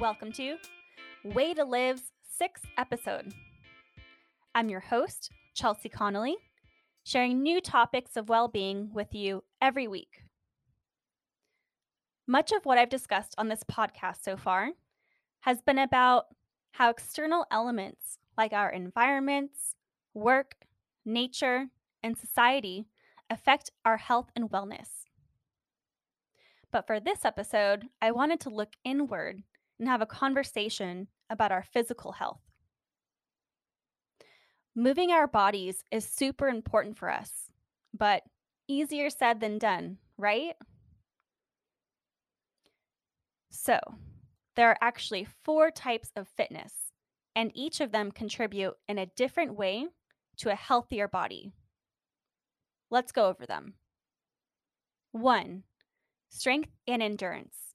Welcome to Way to Live's sixth episode. I'm your host, Chelsea Connolly, sharing new topics of well being with you every week. Much of what I've discussed on this podcast so far has been about how external elements like our environments, work, nature, and society affect our health and wellness. But for this episode, I wanted to look inward and have a conversation about our physical health. Moving our bodies is super important for us, but easier said than done, right? So, there are actually four types of fitness, and each of them contribute in a different way to a healthier body. Let's go over them. One, strength and endurance.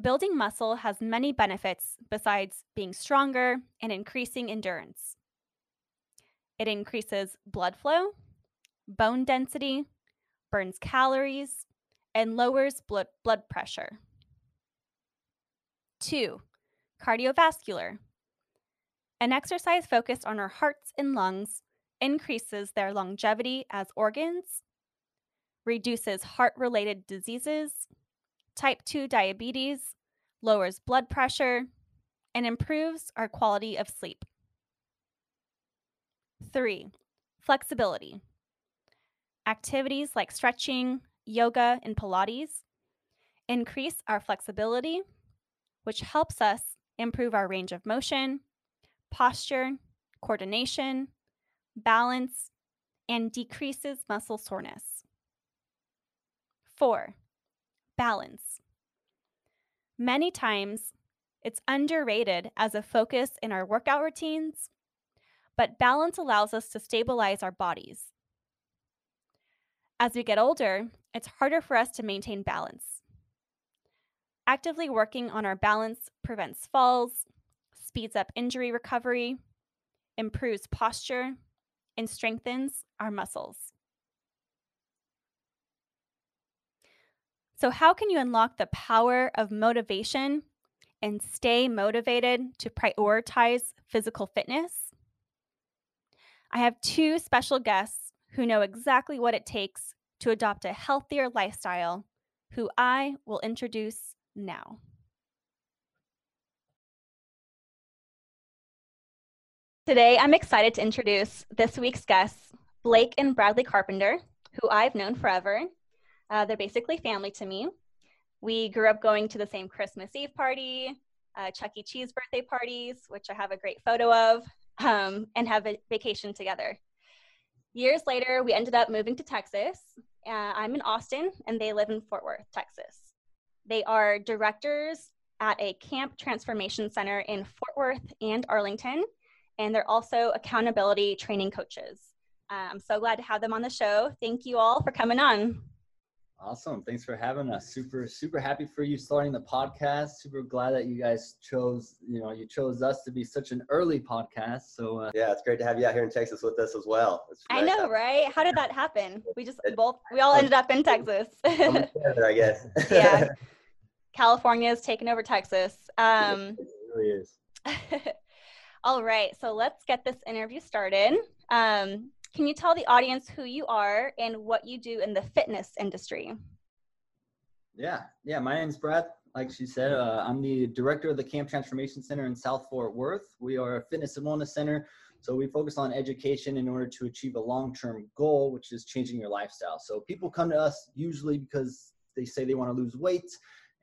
Building muscle has many benefits besides being stronger and increasing endurance. It increases blood flow, bone density, burns calories, and lowers blood, blood pressure. Two, cardiovascular. An exercise focused on our hearts and lungs increases their longevity as organs, reduces heart related diseases, type 2 diabetes, lowers blood pressure, and improves our quality of sleep. Three, flexibility. Activities like stretching, yoga, and Pilates increase our flexibility, which helps us improve our range of motion, posture, coordination, balance, and decreases muscle soreness. Four, balance. Many times, it's underrated as a focus in our workout routines, but balance allows us to stabilize our bodies. As we get older, it's harder for us to maintain balance. Actively working on our balance prevents falls, speeds up injury recovery, improves posture, and strengthens our muscles. So, how can you unlock the power of motivation and stay motivated to prioritize physical fitness? I have two special guests who know exactly what it takes to adopt a healthier lifestyle, who I will introduce now. Today, I'm excited to introduce this week's guests, Blake and Bradley Carpenter, who I've known forever uh, they're basically family to me. We grew up going to the same Christmas Eve party, uh, Chuck E. Cheese birthday parties, which I have a great photo of, um, and have a vacation together. Years later, we ended up moving to Texas. Uh, I'm in Austin, and they live in Fort Worth, Texas. They are directors at a camp transformation center in Fort Worth and Arlington, and they're also accountability training coaches. Uh, I'm so glad to have them on the show. Thank you all for coming on. Awesome. Thanks for having us. Super, super happy for you starting the podcast. Super glad that you guys chose, you know, you chose us to be such an early podcast. So uh, yeah, it's great to have you out here in Texas with us as well. I know, right? How did that happen? We just both, we all ended up in Texas. together, I guess. yeah. California is taking over Texas. Um, it really is. all right. So let's get this interview started. Um, can you tell the audience who you are and what you do in the fitness industry? Yeah, yeah. My name's Brad. Like she said, uh, I'm the director of the Camp Transformation Center in South Fort Worth. We are a fitness and wellness center, so we focus on education in order to achieve a long-term goal, which is changing your lifestyle. So people come to us usually because they say they want to lose weight,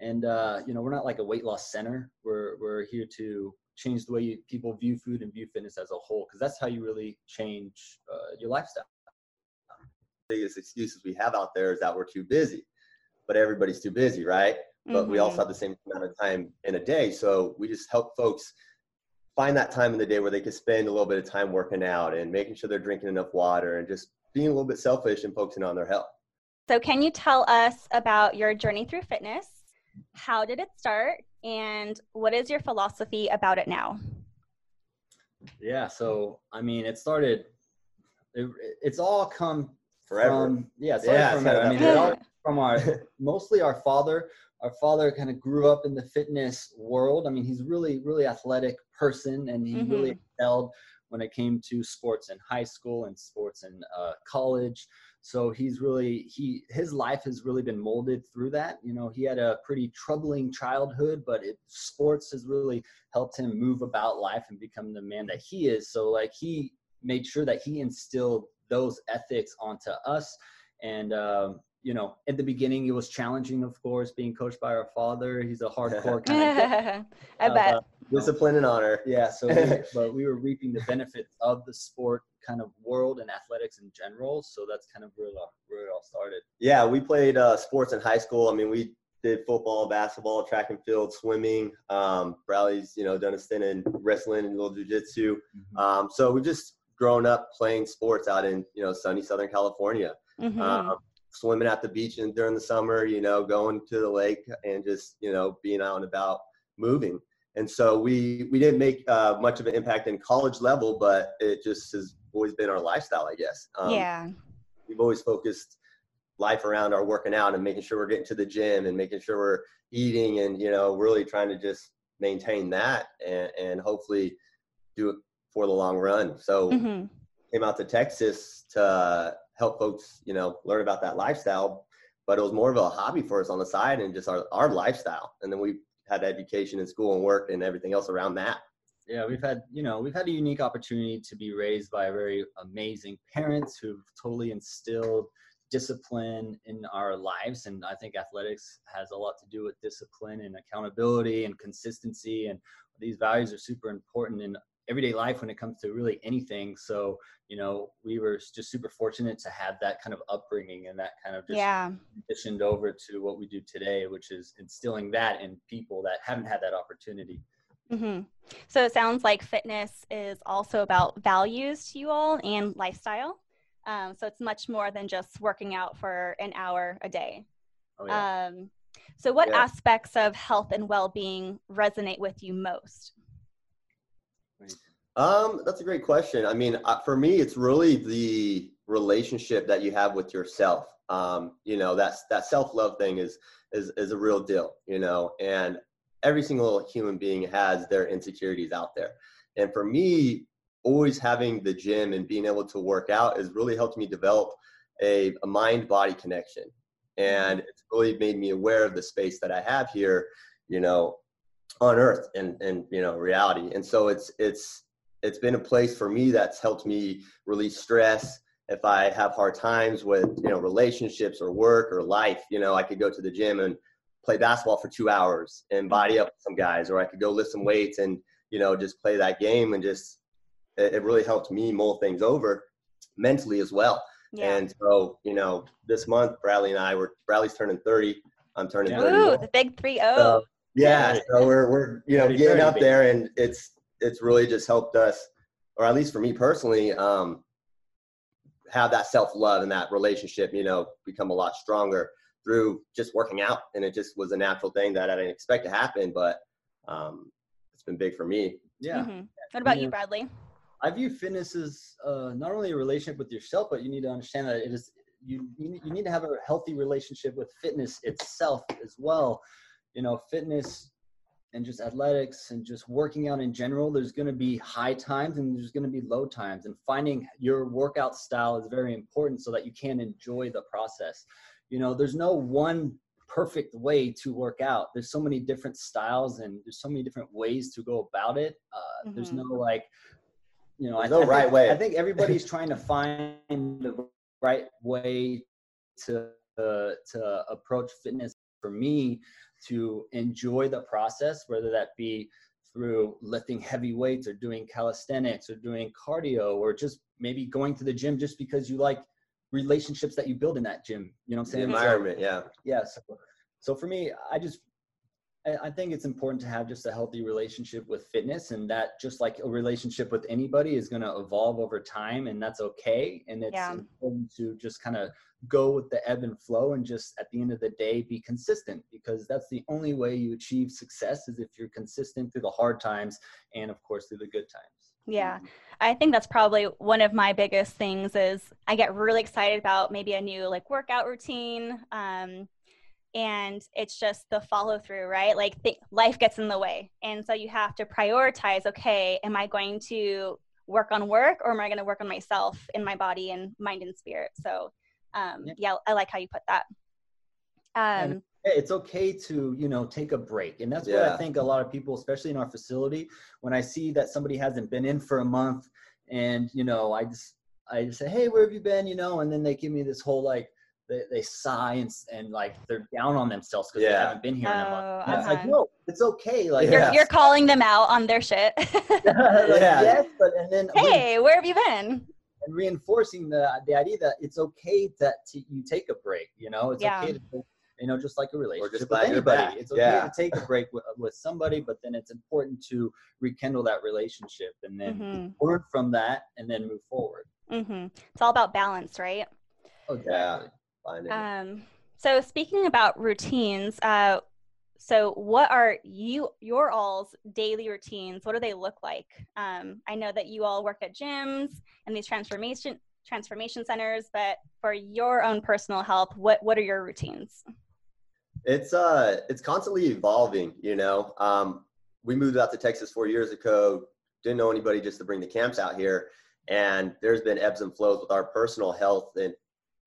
and uh, you know we're not like a weight loss center. We're we're here to change the way you, people view food and view fitness as a whole because that's how you really change uh, your lifestyle the biggest excuses we have out there is that we're too busy but everybody's too busy right but mm-hmm. we also mm-hmm. have the same amount of time in a day so we just help folks find that time in the day where they can spend a little bit of time working out and making sure they're drinking enough water and just being a little bit selfish and focusing on their health so can you tell us about your journey through fitness how did it start and what is your philosophy about it now? Yeah, so I mean, it started. It, it's all come forever. From, yeah, yeah, from, I mean, all from our mostly our father our father kind of grew up in the fitness world. I mean, he's really, really athletic person, and he mm-hmm. really excelled when it came to sports in high school and sports in uh, college. So he's really he his life has really been molded through that. You know, he had a pretty troubling childhood, but it, sports has really helped him move about life and become the man that he is. So like he made sure that he instilled those ethics onto us and um, you know, at the beginning it was challenging, of course, being coached by our father. He's a hardcore kind of. I uh, bet. Discipline and honor. Yeah. So, we, but we were reaping the benefits of the sport kind of world and athletics in general. So that's kind of where, the, where it all started. Yeah, we played uh, sports in high school. I mean, we did football, basketball, track and field, swimming. Um, Bradley's, you know, done a stint in wrestling and little jujitsu. Mm-hmm. Um, so we've just grown up playing sports out in, you know, sunny Southern California. Mm-hmm. Um, swimming at the beach and during the summer, you know, going to the lake and just, you know, being out and about moving. And so we we didn't make uh, much of an impact in college level, but it just has always been our lifestyle, I guess. Um, yeah. We've always focused life around our working out and making sure we're getting to the gym and making sure we're eating and you know really trying to just maintain that and, and hopefully do it for the long run. So mm-hmm. came out to Texas to help folks, you know, learn about that lifestyle. But it was more of a hobby for us on the side and just our, our lifestyle. And then we had education in school and work and everything else around that. Yeah, we've had, you know, we've had a unique opportunity to be raised by very amazing parents who've totally instilled discipline in our lives. And I think athletics has a lot to do with discipline and accountability and consistency. And these values are super important in everyday life when it comes to really anything. So, you know, we were just super fortunate to have that kind of upbringing and that kind of just yeah. transitioned over to what we do today, which is instilling that in people that haven't had that opportunity. Mm-hmm. So it sounds like fitness is also about values to you all and lifestyle. Um, so it's much more than just working out for an hour a day. Oh, yeah. um, so, what yeah. aspects of health and well being resonate with you most? Um, that's a great question. I mean, uh, for me, it's really the relationship that you have with yourself. Um, you know, that's that self-love thing is is is a real deal. You know, and every single human being has their insecurities out there. And for me, always having the gym and being able to work out has really helped me develop a, a mind-body connection. And it's really made me aware of the space that I have here, you know, on earth and and you know reality and so it's it's it's been a place for me that's helped me release stress. If i have hard times with you know relationships or work or life you know i could go to the gym and play basketball for two hours and body up some guys or i could go lift some weights and you know just play that game and just it, it really helped me mull things over mentally as well. Yeah. and so you know this month bradley and i were bradley's turning 30 i'm turning Ooh, 30 the big 3 0 yeah so we're we're you know getting up there and it's it's really just helped us or at least for me personally um have that self-love and that relationship you know become a lot stronger through just working out. And it just was a natural thing that i didn't expect to happen but um it's been big for me. Yeah. Mm-hmm. what about you bradley? I view fitness as uh, not only a relationship with yourself but you need to understand that it is you, you need to have a healthy relationship with fitness itself as well. You know, fitness and just athletics and just working out in general, there's going to be high times and there's going to be low times. And finding your workout style is very important so that you can enjoy the process. You know, there's no one perfect way to work out. There's so many different styles and there's so many different ways to go about it. Uh, mm-hmm. There's no like, you know, I, no I right think, way. I think everybody's trying to find the right way to uh, to approach fitness. For me, to enjoy the process, whether that be through lifting heavy weights or doing calisthenics or doing cardio or just maybe going to the gym just because you like relationships that you build in that gym. You know what I'm saying? The environment, yeah. Yeah. So, so for me, I just I think it's important to have just a healthy relationship with fitness, and that just like a relationship with anybody is going to evolve over time, and that's okay. And it's yeah. important to just kind of go with the ebb and flow, and just at the end of the day, be consistent because that's the only way you achieve success is if you're consistent through the hard times and, of course, through the good times. Yeah. I think that's probably one of my biggest things is I get really excited about maybe a new like workout routine. Um, and it's just the follow through right? Like th- life gets in the way. And so you have to prioritize okay am i going to work on work or am i going to work on myself in my body and mind and spirit? So um, yeah. yeah i like how you put that. Um, it's okay to you know take a break. And that's yeah. what i think a lot of people especially in our facility when i see that somebody hasn't been in for a month and you know i just i just say hey where have you been? you know and then they give me this whole like they, they sigh and, and like they're down on themselves because yeah. they haven't been here in a month. Oh. It's like, no, it's okay. Like you're, you're calling them out on their shit. like, yeah. Yes, but and then hey, where have you been? And reinforcing the the idea that it's okay that to, you take a break. You know, it's yeah. okay to you know, just like a relationship or just with anybody. It's okay yeah. to take a break with, with somebody, but then it's important to rekindle that relationship and then mm-hmm. learn from that and then move forward. Mm-hmm. It's all about balance, right? Oh, yeah. Um, so speaking about routines, uh, so what are you your all's daily routines? What do they look like? Um, I know that you all work at gyms and these transformation transformation centers, but for your own personal health, what what are your routines? It's uh it's constantly evolving, you know. Um, we moved out to Texas four years ago, didn't know anybody just to bring the camps out here. And there's been ebbs and flows with our personal health and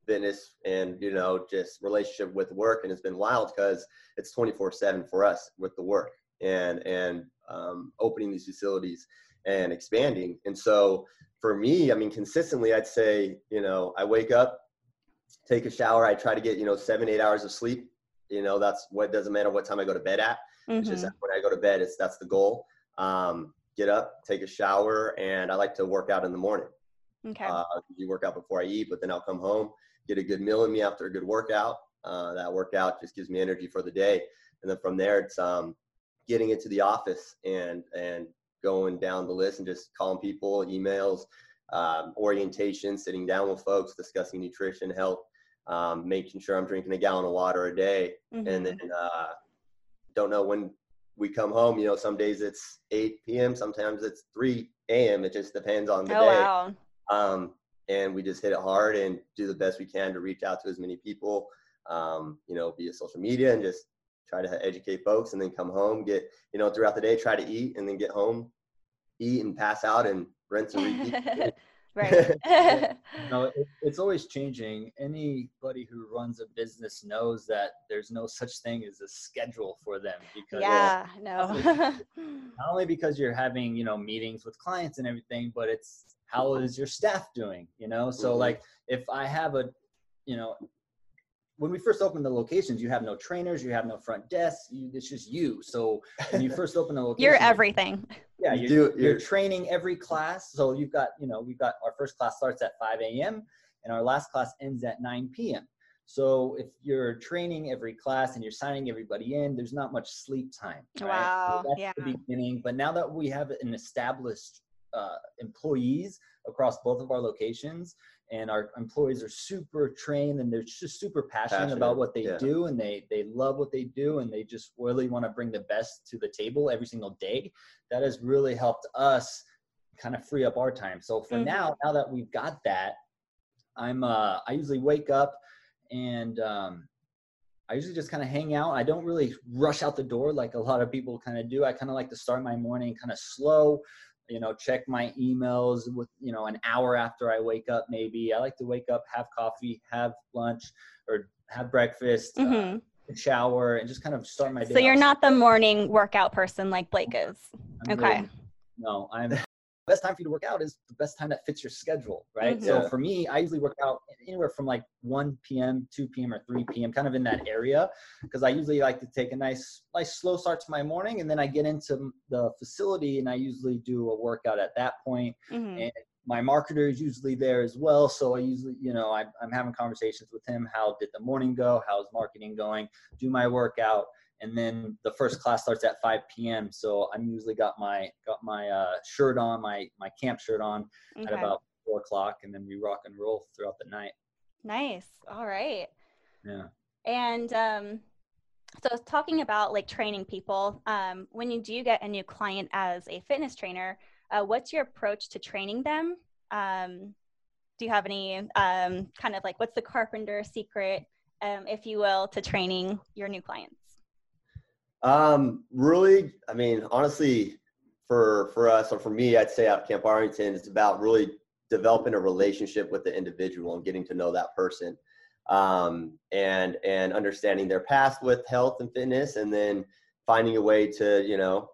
fitness and you know just relationship with work and it's been wild because it's 24 7 for us with the work and and um, opening these facilities and expanding. And so for me i mean consistently i'd say you know i wake up take a shower i try to get you know seven eight hours of sleep. You know that's what doesn't matter what time i go to bed at. Mm-hmm. it's just mm-hmm. when i go to bed it's that's the goal. Um, get up take a shower and i like to work out in the morning. Okay. Uh, you work out before i eat but then i'll come home get a good meal in me after a good workout. Uh, that workout just gives me energy for the day. And then from there, it's um, getting into the office and and going down the list and just calling people, emails, um, orientation, sitting down with folks, discussing nutrition, health, um, making sure I'm drinking a gallon of water a day, mm-hmm. and then uh, don't know when we come home. You know, some days it's 8 p.m., sometimes it's 3 a.m. It just depends on the oh, day. Wow. Um, and we just hit it hard and do the best we can to reach out to as many people, um, you know, via social media and just try to educate folks and then come home, get, you know, throughout the day, try to eat and then get home, eat and pass out and rinse and repeat. right. no, it, it's always changing. Anybody who runs a business knows that there's no such thing as a schedule for them because yeah, no. not only because you're having, you know, meetings with clients and everything, but it's how is your staff doing you know so mm-hmm. like if i have a you know when we first opened the locations you have no trainers you have no front desks you, it's just you so when you first open a location you're everything yeah you do you're, you're training every class so you've got you know we've got our first class starts at 5 a.m and our last class ends at 9 p.m so if you're training every class and you're signing everybody in, there's not much sleep time. Right? Wow. So that's yeah. the beginning. But now that we have an established uh, employees across both of our locations and our employees are super trained and they're just super passionate, passionate. about what they yeah. do and they they love what they do and they just really want to bring the best to the table every single day that has really helped us kind of free up our time so for mm-hmm. now now that we've got that i'm uh i usually wake up and um I usually just kind of hang out. I don't really rush out the door like a lot of people kind of do. I kind of like to start my morning kind of slow, you know check my emails with you know an hour after i wake up maybe. I like to wake up have coffee have lunch or have breakfast uh, mm-hmm. uh, shower and just kind of start my day so you're not the morning workout person like blake is. I'm okay. really, no i'm best time for you to work out is the best time that fits your schedule, right? Mm-hmm. So for me, I usually work out anywhere from like 1 p.m., 2 p.m., or 3 p.m., kind of in that area, because I usually like to take a nice, nice slow start to my morning, and then I get into the facility, and I usually do a workout at that point. Mm-hmm. And my marketer is usually there as well, so I usually, you know, I, I'm having conversations with him. How did the morning go? How's marketing going? Do my workout and then the first class starts at 5 p.m. So I'm usually got my got my uh, shirt on, my my camp shirt on okay. at about four o'clock, and then we rock and roll throughout the night. Nice. All right. Yeah. And um, so talking about like training people, um, when you do get a new client as a fitness trainer, uh, what's your approach to training them? Um, do you have any um, kind of like what's the carpenter secret um, if you will, to training your new clients? Um, really, I mean, honestly, for for us or for me, I'd say at Camp Arlington, it's about really developing a relationship with the individual and getting to know that person, um, and and understanding their past with health and fitness, and then finding a way to you know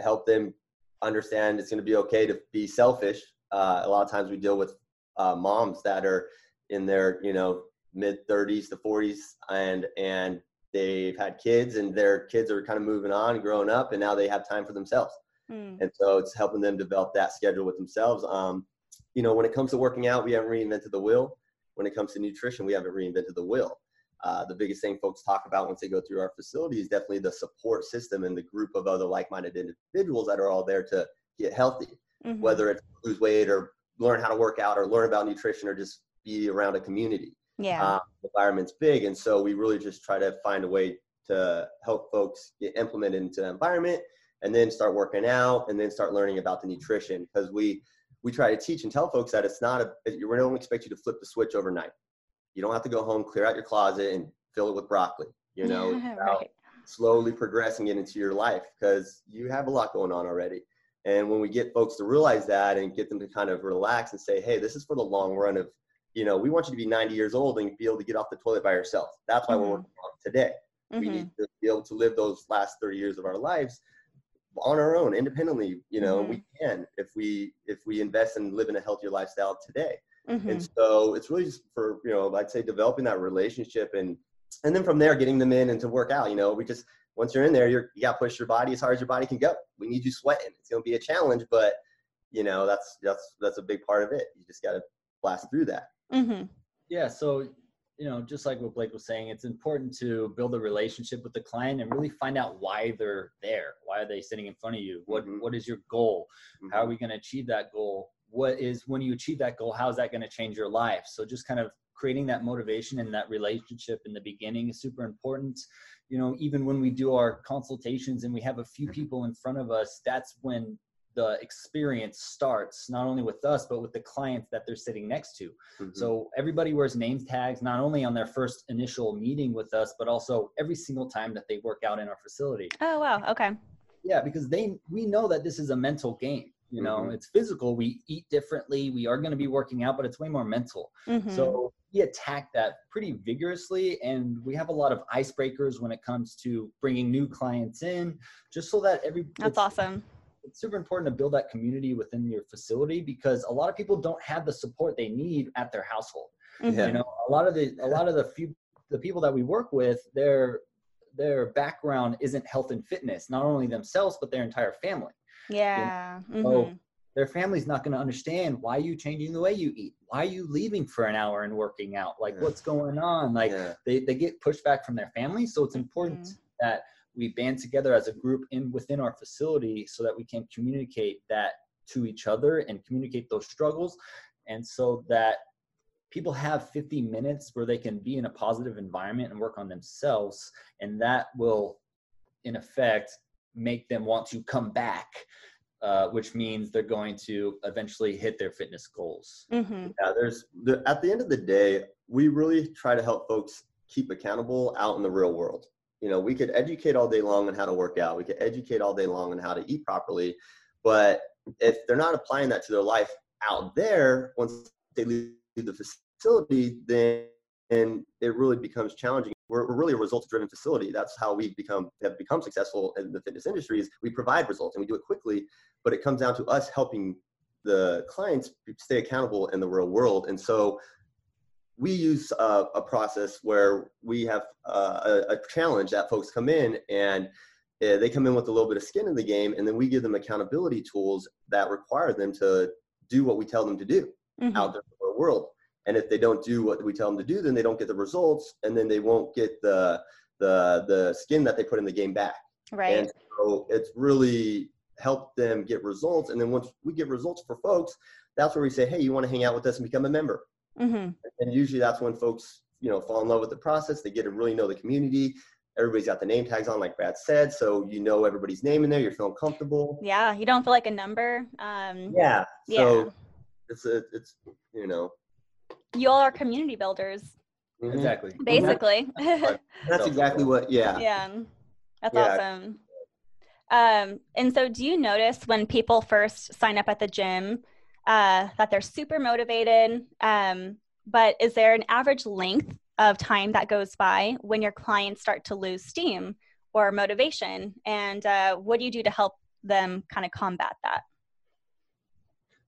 help them understand it's going to be okay to be selfish. Uh, a lot of times we deal with uh, moms that are in their you know mid 30s to 40s and and they've had kids and their kids are kind of moving on growing up and now they have time for themselves. Mm. and so it's helping them develop that schedule with themselves. Um, you know when it comes to working out we haven't reinvented the wheel. When it comes to nutrition we haven't reinvented the wheel. Uh, the biggest thing folks talk about once they go through our facility is definitely the support system and the group of other like-minded individuals that are all there to get healthy. Mm-hmm. whether it's lose weight or learn how to work out or learn about nutrition or just be around a community yeah. Uh, environment's big and so we really just try to find a way to help folks get implemented into the environment and then start working out and then start learning about the nutrition because we we try to teach and tell folks that it's not a we don't expect you to flip the switch overnight. You don't have to go home clear out your closet and fill it with broccoli you know? Right. slowly progressing it into your life because you have a lot going on already. And when we get folks to realize that and get them to kind of relax and say hey this is for the long run of you know, we want you to be 90 years old and be able to get off the toilet by yourself. That's why mm-hmm. we're working on today. Mm-hmm. We need to be able to live those last 30 years of our lives on our own, independently. You know, mm-hmm. we can if we if we invest and live in a healthier lifestyle today. Mm-hmm. And so it's really just for you know, I'd say developing that relationship and and then from there getting them in and to work out. You know, we just once you're in there, you're you got to push your body as hard as your body can go. We need you sweating. It's going to be a challenge, but you know that's that's that's a big part of it. You just got to blast through that. Mm-hmm. Yeah. So, you know, just like what Blake was saying, it's important to build a relationship with the client and really find out why they're there. Why are they sitting in front of you? What mm-hmm. what is your goal? Mm-hmm. How are we going to achieve that goal? What is when you achieve that goal? How is that going to change your life? So, just kind of creating that motivation and that relationship in the beginning is super important you know even when we do our consultations and we have a few people in front of us that's when the experience starts not only with us but with the clients that they're sitting next to. Mm-hmm. so everybody wears name tags not only on their first initial meeting with us but also every single time that they work out in our facility. Oh wow. Okay. Yeah because they we know that this is a mental game you know? Mm-hmm. it's physical. We eat differently. We are going to be working out but it's way more mental. Mm-hmm. so we attack that pretty vigorously and we have a lot of icebreakers when it comes to bringing new clients in just so that every that's awesome it's super important to build that community within your facility because a lot of people don't have the support they need at their household. Mm-hmm. You know, a lot of the a lot of the few the people that we work with, their their background isn't health and fitness, not only themselves but their entire family. Yeah. You know? mm-hmm. So their family's not going to understand why you changing the way you eat why are you leaving for an hour and working out like yeah. what's going on like yeah. they, they get pushback from their family so it's important mm-hmm. that we band together as a group in within our facility so that we can communicate that to each other and communicate those struggles. And so that people have 50 minutes where they can be in a positive environment and work on themselves and that will in effect make them want to come back uh, which means they're going to eventually hit their fitness goals. Mm-hmm. yeah there's the, at the end of the day we really try to help folks keep accountable out in the real world you know, we could educate all day long on how to work out. We could educate all day long on how to eat properly. But if they're not applying that to their life out there, once they leave the facility, then and it really becomes challenging. We're, we're really a results-driven facility. That's how we become have become successful in the fitness industry. Is we provide results and we do it quickly, but it comes down to us helping the clients stay accountable in the real world. And so we use a, a process where we have a, a, challenge that folks come in and uh, they come in with a little bit of skin in the game and then we give them accountability tools that require them to do what we tell them to do mm-hmm. out there in the world. And if they don't do what we tell them to do then they don't get the results and then they won't get the the the skin that they put in the game back. Right. And so it's really helped them get results and then once we get results for folks that's where we say hey you want to hang out with us and become a member Mm-hmm. And usually that's when folks, you know, fall in love with the process. They get to really know the community. Everybody's got the name tags on, like Brad said, so you know everybody's name in there. You're feeling comfortable. Yeah, you don't feel like a number. Um, yeah. So yeah. it's a, it's you know. You all are community builders. Mhm. Exactly. Basically. That's exactly what. Yeah. yeah. That's Yeah. awesome. Um, and so do you notice when people first sign up at the gym uh, that they're super motivated? Um, but is there an average length of time that goes by when your clients start to lose steam or motivation? And uh, what do you do to help them kind of combat that?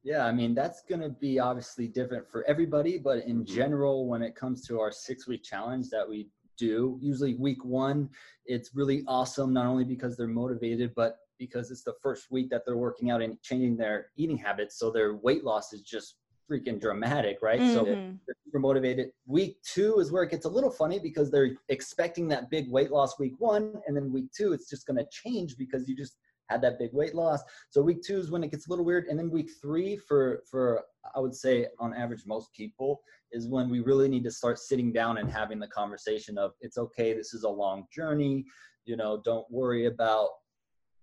Yeah, I mean, that's going to be obviously different for everybody, but in general, when it comes to our six week challenge that we do, usually week one, it's really awesome, not only because they're motivated, but because it's the first week that they're working out and changing their eating habits. So their weight loss is just freaking dramatic, right? So Mhm. they're super motivated. Week two is where it gets a little funny because they're expecting that big weight loss week one, and then week two, it's just going to change because you just had that big weight loss. So week two is when it gets a little weird, and then week three for for I would say on average most people is when we really need to start sitting down and having the conversation of it's okay, this is a long journey. You know, don't worry about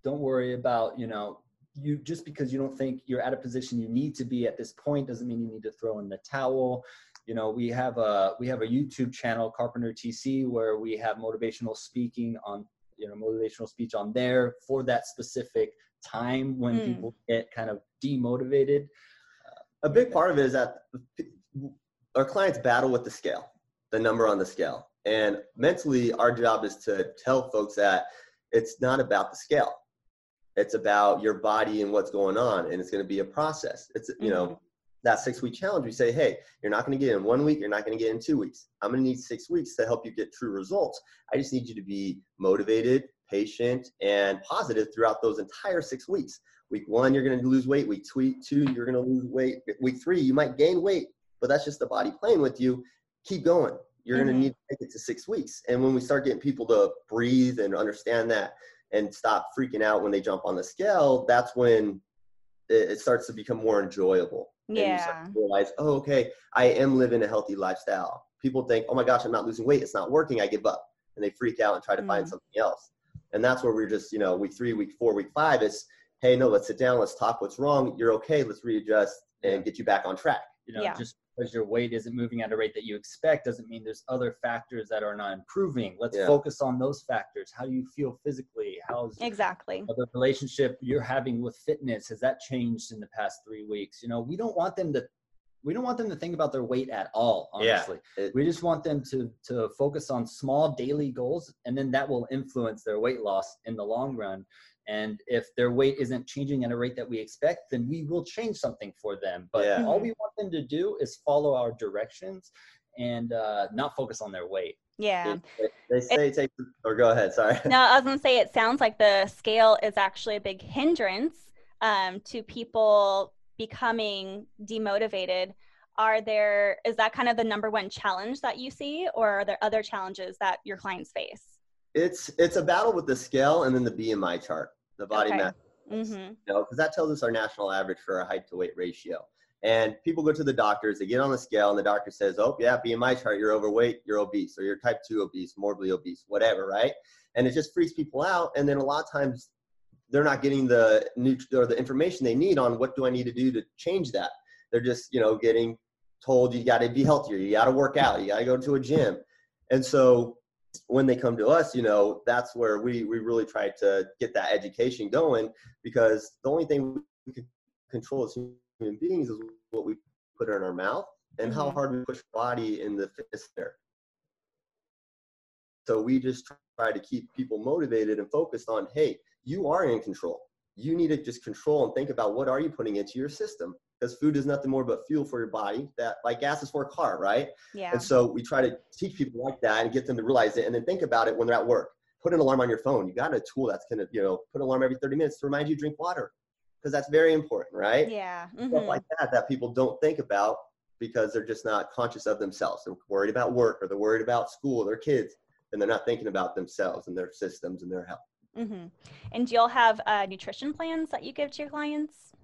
don't worry about you know you just because you don't think you're at a position you need to be at this point doesn't mean you need to throw in the towel you know we have a we have a youtube channel carpenter tc where we have motivational speaking on you know motivational speech on there for that specific time when Mm. people get kind of demotivated a big part of it is that our clients battle with the scale, the number on the scale. And mentally, our job is to tell folks that it's not about the scale. It's about your body and what's going on, and it's going to be a process. It's you know that six week challenge. We say, hey, you're not going to get in one week. You're not going to get in two weeks. I'm going to need six weeks to help you get true results. I just need you to be motivated, patient, and positive throughout those entire six weeks. Week one, you're going to lose weight. Week two, you're going to lose weight. Week three, you might gain weight, but that's just the body playing with you. Keep going. You're going Mhm. to need to make it to six weeks. And when we start getting people to breathe and understand that and stop freaking out when they jump on the scale, that's when it, it starts to become more enjoyable. And you start Yeah. to realize, oh, okay, I am living a healthy lifestyle. People think, oh my gosh, I'm not losing weight. It's not working. I give up. And they freak out and try to find Mm. something else. And that's where we're just, you know, week three, week four, week five is, hey, no, let's sit down. Let's talk what's wrong. You're okay. Let's readjust and Yeah. get you back on track. you know Yeah. just because your weight isn't moving at a rate that you expect doesn't mean there's other factors that are not improving let's Yeah. focus on those factors how do you feel physically how's Exactly. the relationship you're having with fitness has that changed in the past three weeks you know we don't want them to we don't want them to think about their weight at all Yeah. honestly It- we just want them to to focus on small daily goals and then that will influence their weight loss in the long run and if their weight isn't changing at a rate that we expect then we will change something for them but Yeah. all we want them to do is follow our directions and uh, not focus on their weight Yeah. They, they say take, or go ahead. Sorry. No, I was going to say it sounds like the scale is actually a big hindrance um, to people becoming demotivated. Are there, is that kind of the number one challenge that you see, or are there other challenges that your clients face? It's it's a battle with the scale and then the BMI chart, the body Okay. mass Mm-hmm. you know, because that tells us our national average for our height to weight ratio. And people go to the doctors, they get on the scale, and the doctor says, "Oh, yeah, BMI chart, you're overweight, you're obese, or you're type two obese, morbidly obese, whatever, right?" And it just freaks people out. And then a lot of times, they're not getting the new or the information they need on what do I need to do to change that. They're just, you know, getting told you got to be healthier, you got to work out, you got to go to a gym, and so when they come to us, you know, that's where we we really try to get that education going because the only thing we can control as human beings is what we put in our mouth and how Mhm. hard we push our body in the fitness there. So we just try to keep people motivated and focused on, hey, you are in control. You need to just control and think about what are you putting into your system because food is nothing more but fuel for your body. That like gas is for a car, right? Yeah. And so we try to teach people like that and get them to realize it and then think about it when they're at work. Put an alarm on your phone. You got a tool that's to, you know, put an alarm every 30 minutes to remind you to drink water because that's very important, right? yeah. Stuff mhm. like that that people don't think about because they're just not conscious of themselves. They're worried about work or they're worried about school, their kids, and they're not thinking about themselves and their systems and their health. Mm-hmm. And do y'all have uh, nutrition plans that you give to your clients?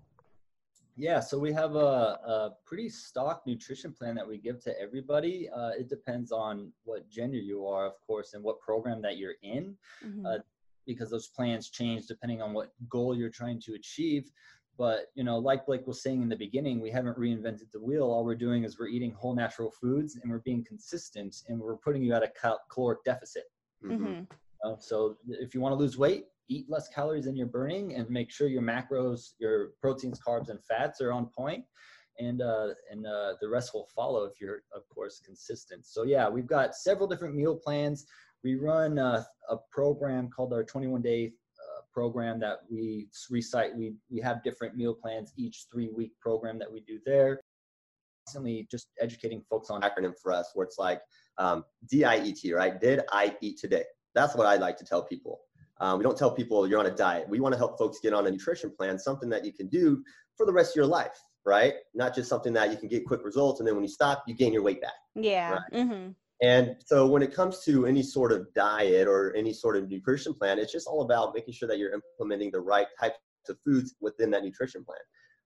Yeah, so we have a, a pretty stock nutrition plan that we give to everybody. Uh, it depends on what gender you are, of course, and what program that you're in, Mhm. Uh, because those plans change depending on what goal you're trying to achieve. but you know like blake was saying in the beginning we haven't reinvented the wheel all we're doing is we're eating whole natural foods and we're being consistent and we're putting you at a cal- caloric deficit Mhm. hmm uh, so if you want to lose weight eat less calories than you're burning and make sure your macros your proteins carbs and fats are on point and uh, and uh, the rest will follow if you're of course consistent so yeah we've got several different meal plans we run uh, a program called our 21 day uh, program that we recite we we have different meal plans each three week program that we do there constantly just educating folks on acronym for us where it's like um, D-I-E-T, right? Did I eat today? That's what I like to tell people. Um, we don't tell people you're on a diet. We want to help folks get on a nutrition plan, something that you can do for the rest of your life, right? Not just something that you can get quick results and then when you stop, you gain your weight back. Yeah. Right. hmm And so when it comes to any sort of diet or any sort of nutrition plan, it's just all about making sure that you're implementing the right types of foods within that nutrition plan.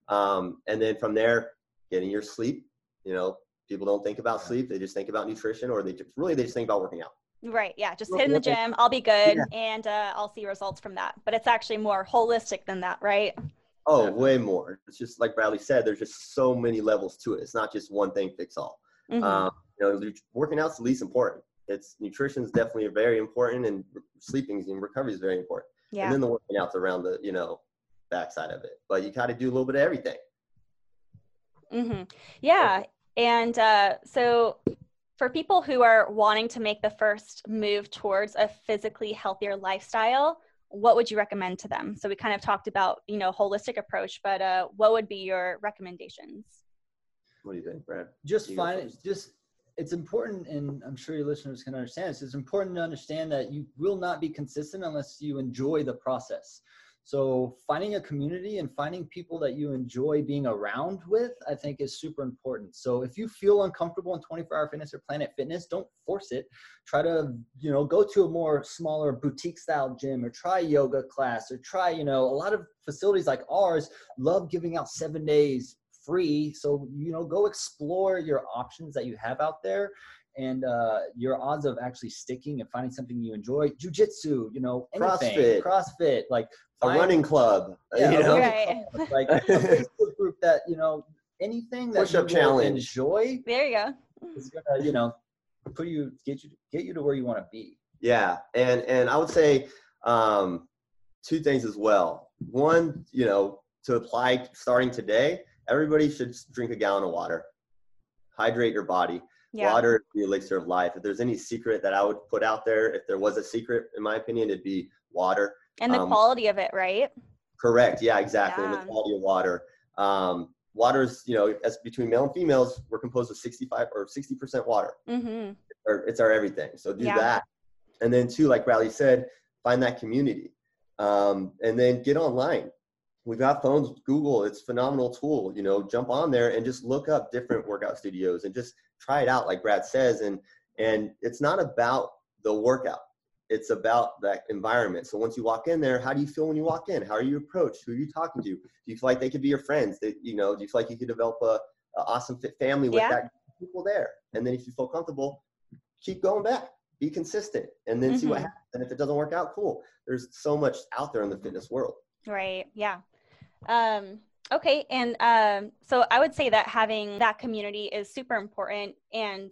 Um, and then from there, getting your sleep. You know, people don't think about sleep; they just think about nutrition, or they just really they just think about working out. Right. Yeah. Just hit in the gym. I'll be good, Yeah. and uh, I'll see results from that. But it's actually more holistic than that, right? Oh, way more. It's just like Bradley said. There's just so many levels to it. It's not just one thing fix all. Mhm. Um, you know, working out's the least important. It's nutrition is definitely very important, and sleeping and recovery is very important. yeah. and then the working out's around the you know backside of it but you got to do a little bit of everything Mm-hmm. Yeah. And uh, so for people who are wanting to make the first move towards a physically healthier lifestyle, what would you recommend to them? So we kind of talked about, you know, holistic approach, but uh, what would be your recommendations? what do you think brad just You find first. just it's important and i'm sure your listeners can understand this it's important to understand that you will not be consistent unless you enjoy the process so finding a community and finding people that you enjoy being around with i think is super important. So if you feel uncomfortable in 24 hour fitness or planet fitness don't force it. Try to you know go to a more smaller boutique style gym or try yoga class or try you know a lot of facilities like ours love giving out seven days free. So you know go explore your options that you have out there and uh, your odds of actually sticking and finding something you enjoy jujitsu you know anything CrossFit. crossfit like a find- running club yeah, you a know running Right. club, like a Facebook group that you know anything that Push-up you will challenge. enjoy There you go. is gonna you know put you get you get you to where you want to be yeah and and i would say um two things as well one you know to apply starting today everybody should drink a gallon of water hydrate your body Yeah. water is the elixir of life if there's any secret that i would put out there if there was a secret in my opinion it'd be water And the um, quality of it, right? Correct. Yeah, exactly. And the quality of water. Um, water is, you know, as between male and females, we're composed of 65 or 60% water. Mm-hmm. Or it's our everything. So do Yeah. that. And then too like Bradley said, find that community. Um, and then get online. We've got phones, Google, it's a phenomenal tool. You know, jump on there and just look up different workout studios and just try it out, like Brad says. And and it's not about the workout it's about that environment. So once you walk in there, how do you feel when you walk in? How are you approached? Who are you talking to? Do you feel like they could be your friends? That you know, do you feel like you could develop a, a awesome fit family with Yeah. that people there? And then if you feel comfortable, keep going back. Be consistent, and then see what Mhm. happens. And if it doesn't work out, cool. There's so much out there in the fitness world. Right. Yeah. Um, okay. And um, so I would say that having that community is super important and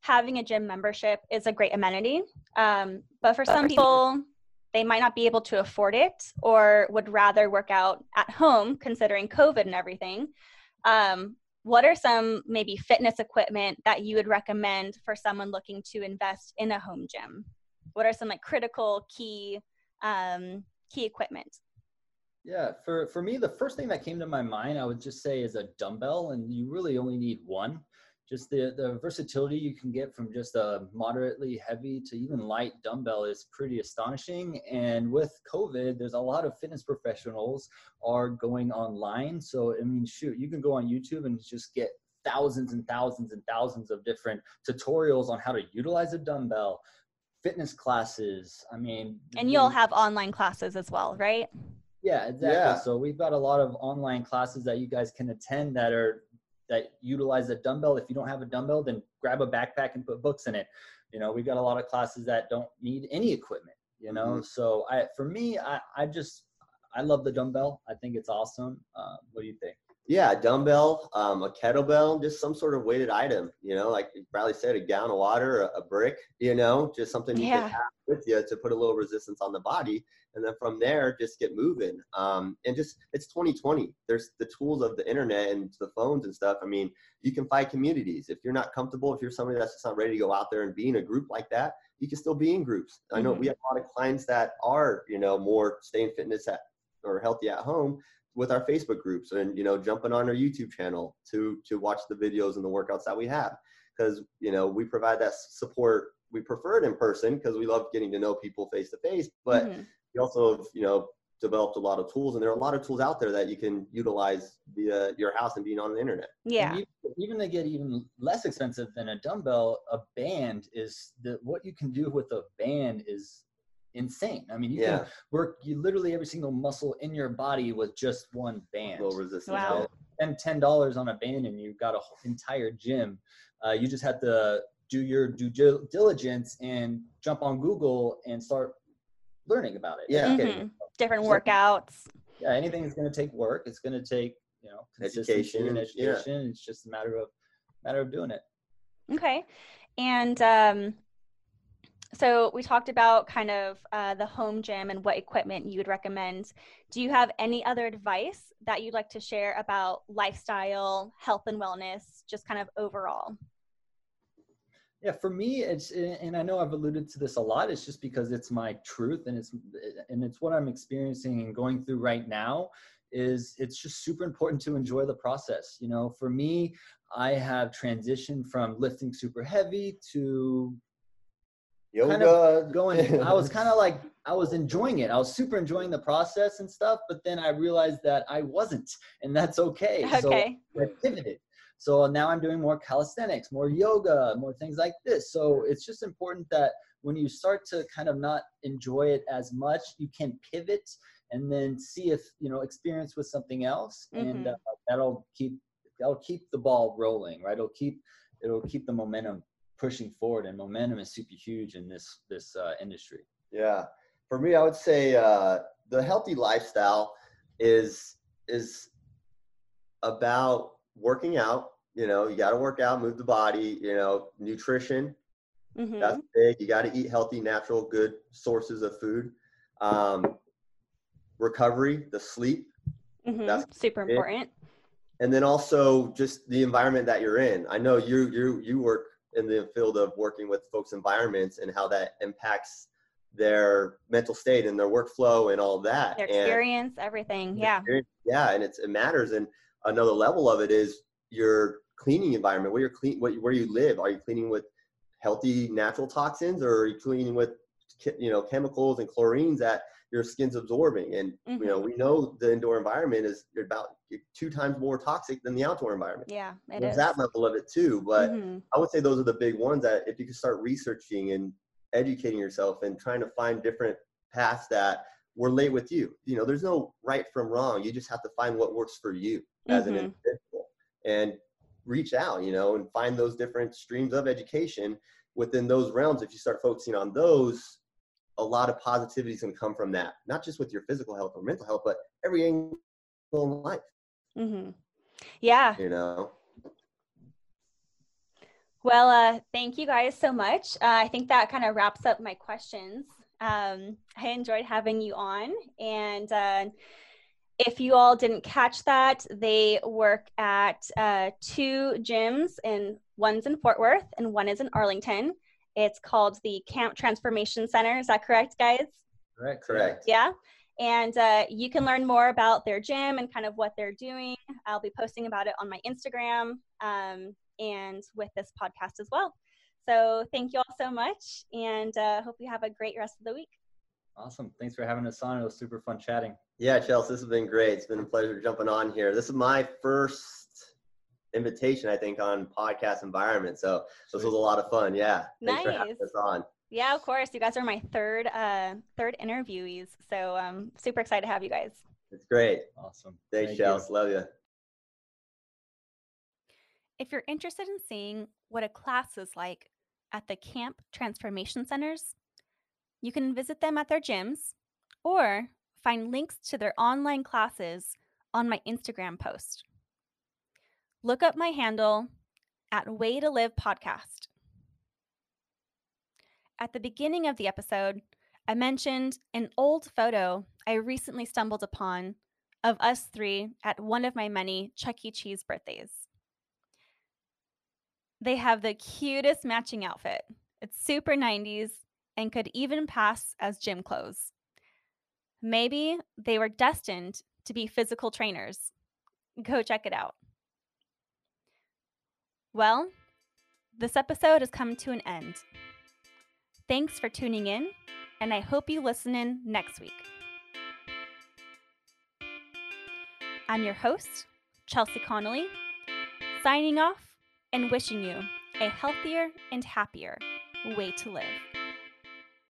having a gym membership is a great amenity. Um, but for some people, they might not be able to afford it or would rather work out at home considering COVID and everything. Um, what are some maybe fitness equipment that you would recommend for someone looking to invest in a home gym? What are some like critical key um, key equipment? Yeah, for for me, the first thing that came to my mind, I would just say is a dumbbell, and you really only need one. Just the the versatility you can get from just a moderately heavy to even light dumbbell is pretty astonishing. And with COVID, there's a lot of fitness professionals are going online. So I mean, shoot, you can go on YouTube and just get thousands and thousands and thousands of different tutorials on how to utilize a dumbbell, fitness classes. I mean, And you'll have online classes as well, right? Yeah, exactly. Yeah. So we've got a lot of online classes that you guys can attend that are that utilize a dumbbell. If you don't have a dumbbell, then grab a backpack and put books in it. You know, we've got a lot of classes that don't need any equipment. You know, Mhm. so I for me, I I just I love the dumbbell. I think it's awesome. Uh, what do you think? Yeah, a dumbbell, um, a kettlebell, just some sort of weighted item. You know, like Bradley said, a gallon of water, a, a brick. You know, just something you Yeah. can have with you to put a little resistance on the body, and then from there, just get moving. Um, and just it's 2020. There's the tools of the internet and the phones and stuff. I mean, you can find communities. If you're not comfortable, if you're somebody that's just not ready to go out there and be in a group like that, you can still be in groups. I know Mhm. we have a lot of clients that are, you know, more staying fitness at or healthy at home with our Facebook groups and you know jumping on our YouTube channel to to watch the videos and the workouts that we have because you know we provide that support. We prefer it in person because we love getting to know people face to face, but Mhm. we also have, you know developed a lot of tools and there are a lot of tools out there that you can utilize via your house and being on the internet. yeah. Even, even to get even less expensive than a dumbbell, a band is the what you can do with a band is insane. I mean, you Yeah, can work you literally every single muscle in your body with just one band. low resistance. Wow. Spend ten dollars on a band and you've got a whole entire gym. Uh, you just have to do your due diligence and jump on Google and start learning about it. Yeah. educating Mhm. yourself. Different So- workouts. Yeah, anything is going to take work. It's going to take you know Education, and yeah. education. It's just a matter of matter of doing it. Okay. And um, so we talked about kind of uh, the home gym and what equipment you would recommend. Do you have any other advice that you'd like to share about lifestyle, health, and wellness, just kind of overall? Yeah, for me, it's and I know I've alluded to this a lot. It's just because it's my truth and it's and it's what I'm experiencing and going through right now. Is it's just super important to enjoy the process. You know, for me, I have transitioned from lifting super heavy to Yoga. kind of going i was kind of like i was enjoying it i was super enjoying the process and stuff but then i realized that i wasn't and that's okay, so Okay. i pivoted so now i'm doing more calisthenics more yoga more things like this so it's just important that when you start to kind of not enjoy it as much you can pivot and then see if you know experience with something else and Mhm. uh, that'll keep that'll keep the ball rolling right it'll keep it'll keep the momentum pushing forward and momentum is super huge in this this uh, industry Yeah. For me, I would say uh, the healthy lifestyle is is about working out. You know, you got to work out, move the body. You know, nutrition. Mhm. That's big. You got to eat healthy, natural, good sources of food. Um, recovery, the sleep, Mhm. that's Super big. important. and then also just the environment that you're in. I know you you you work in the field of working with folks' environments and how that impacts their mental state and their workflow and all that. Their And- experience, everything. Yeah. experience. Yeah, and it's it matters. And another level of it is your cleaning environment, where you're clean, what, where you live. Are you cleaning with healthy natural toxins, or are you cleaning with you know chemicals and chlorines that your skin's absorbing? And you know Mhm. we know the indoor environment is about two times more toxic than the outdoor environment. Yeah, it There's is. that level of it too, but Mhm. I would say those are the big ones that if you can start researching and educating yourself and trying to find different paths that were late with you. You know, there's no right from wrong. You just have to find what works for you as an Mhm. individual and reach out, you know, and find those different streams of education within those realms. If you start focusing on those, a lot of positivity is going to come from that, not just with your physical health or mental health, but every angle in life, Mm-hmm. Yeah. you know. Well, uh, thank you guys so much. Uh, I think that kind of wraps up my questions. Um, I enjoyed having you on. And uh, if you all didn't catch that, they work at uh, two gyms, and one's in Fort Worth and one is in Arlington. It's called the Camp Transformation Center. Is that correct, guys? correct Correct. Yeah. And uh, you can learn more about their gym and kind of what they're doing. I'll be posting about it on my Instagram um, and with this podcast as well. So thank you all so much and uh, hope you have a great rest of the week. awesome thanks for having us on it was super fun chatting Yeah, Chelsea, this has been great. It's been a pleasure jumping on here. This is my first invitation, I think, on podcast environment. So this was a lot of fun. Yeah. Thanks for having Nice. us on. Yeah, of course. You guys are my third uh, third interviewees. So um, super excited to have you guys. It's great. awesome Thanks, Thank you. Love you. If you're interested in seeing what a class is like at the Camp Transformation Centers, you can visit them at their gyms or find links to their online classes on my Instagram post. Look up my handle at Way to Live Podcast. At the beginning of the episode, I mentioned an old photo I recently stumbled upon of us three at one of my many Chuck E. Cheese birthdays. They have the cutest matching outfit. It's super 90s and could even pass as gym clothes. Maybe they were destined to be physical trainers. Go check it out. Well, this episode has come to an end. Thanks for tuning in, and I hope you listen in next week. I'm your host, Chelsea Connolly, signing off and wishing you a healthier and happier way to live.